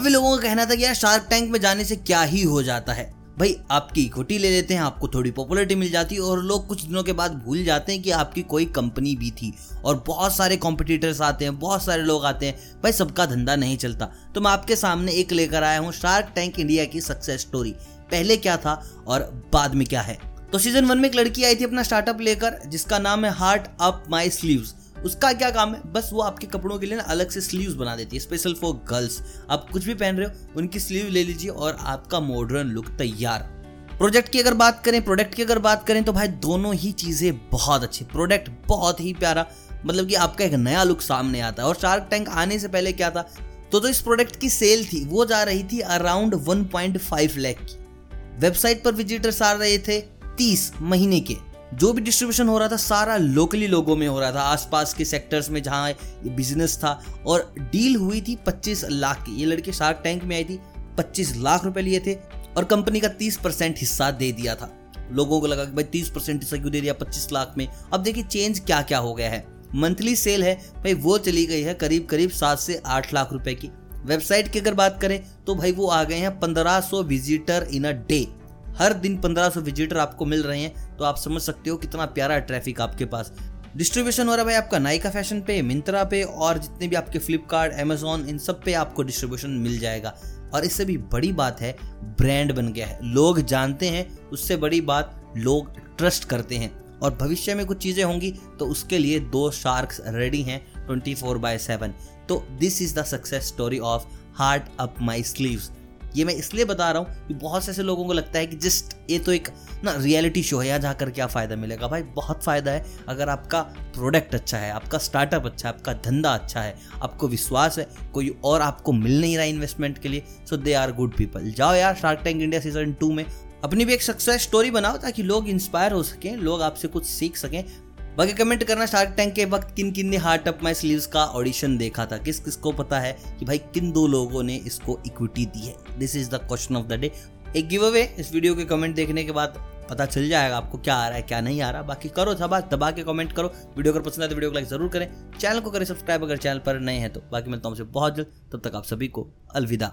काफ़ी लोगों का कहना था कि यार शार्क टैंक में जाने से क्या ही हो जाता है? भाई, आपकी इक्विटी ले लेते हैं, आपको थोड़ी पॉपुलरिटी मिल जाती है और लोग कुछ दिनों के बाद भूल जाते हैं कि आपकी कोई कंपनी भी थी। और बहुत सारे कॉम्पिटिटर्स आते हैं, बहुत सारे लोग आते हैं। भाई, सबका धंधा नहीं चलता। तो मैं आपके सामने एक लेकर आया हूँ शार्क टैंक इंडिया की सक्सेस स्टोरी पहले क्या था और बाद में क्या है? तो सीज़न वन में एक लड़की आई थी अपना स्टार्टअप लेकर, जिसका नाम है हार्ट अप माई स्लीव्स उसका क्या काम है? बस वो आपके कपड़ों के लिए ना अलग से स्लीव्स बना देती है स्पेशल फॉर गर्ल्स आप कुछ भी पहन रहे हो, उनकी स्लीव ले लीजिए और आपका मॉडर्न लुक तैयार. प्रोजेक्ट की अगर बात करें प्रोडक्ट की अगर बात करें तो भाई दोनों ही चीज़ें बहुत अच्छी प्रोडक्ट बहुत ही प्यारा मतलब कि आपका एक नया लुक सामने आता है। और शार्क टैंक आने से पहले क्या था? तो तो इस प्रोडक्ट की सेल थी, वो जा रही थी अराउंड 1.5 लाख की। वेबसाइट पर विजिटर्स आ रहे थे 30 महीने के। जो भी डिस्ट्रीब्यूशन हो रहा था, सारा लोकली लोगों में हो रहा था, आसपास के सेक्टर्स में जहाँ बिज़नेस था। और डील हुई थी 25 लाख की। ये लड़की शार्क टैंक में आई थी 25 लाख रुपए लिए थे और कंपनी का 30 परसेंट हिस्सा दे दिया था। लोगों को लगा कि भाई 30 परसेंट हिस्सा क्यों दे दिया 25 लाख में? अब देखिए चेंज क्या क्या हो गया है। मंथली सेल है, भाई वो चली गई है करीब करीब सात से आठ लाख रुपए की। वेबसाइट की अगर बात करें तो भाई वो आ गए हैं 1500 विजिटर इन अ डे हर दिन 1500 विजिटर आपको मिल रहे हैं तो आप समझ सकते हो कितना प्यारा ट्रैफ़िक आपके पास। डिस्ट्रीब्यूशन हो रहा है भाई आपका नाइका फ़ैशन पे मिंत्रा पे, और जितने भी आपके फ्लिपकार्ट अमेजोन इन सब पे आपको डिस्ट्रीब्यूशन मिल जाएगा। और इससे भी बड़ी बात है ब्रांड बन गया है। लोग जानते हैं, उससे बड़ी बात लोग ट्रस्ट करते हैं। और भविष्य में कुछ चीज़ें होंगी तो उसके लिए दो शार्क्स रेडी हैं ट्वेंटी फोर बाय सेवन तो this is the success story of Heart Up My Sleeves ये मैं इसलिए बता रहा हूँ कि बहुत से ऐसे लोगों को लगता है कि जस्ट ये तो एक ना रियलिटी शो है यहाँ जाकर क्या फ़ायदा मिलेगा। भाई, बहुत फ़ायदा है। अगर आपका प्रोडक्ट अच्छा है, आपका स्टार्टअप अच्छा है, आपका धंधा अच्छा है, आपको विश्वास है, कोई और आपको मिल नहीं रहा इन्वेस्टमेंट के लिए so they are good people जाओ यार Shark Tank India season two में अपनी भी एक सक्सेस स्टोरी बनाओ, ताकि लोग इंस्पायर हो सकें, लोग आपसे कुछ सीख सकें बाकी कमेंट करना शार्क टैंक के वक्त किन किन ने हार्ट अप माई स्लीव्स का ऑडिशन देखा था? किस किस को पता है कि भाई किन दो लोगों ने इसको इक्विटी दी है? This is the question of the day एक गिव अवे इस वीडियो के कमेंट देखने के बाद पता चल जाएगा आपको क्या आ रहा है, क्या नहीं आ रहा। बाकी करो दबा दबा के कमेंट करो। वीडियो अगर पसंद आए तो वीडियो को लाइक ज़रूर करें। चैनल को करें सब्सक्राइब अगर चैनल पर नए हैं तो। बाकी मिलता हूँ बहुत जल्द। तब तक आप सभी को अलविदा।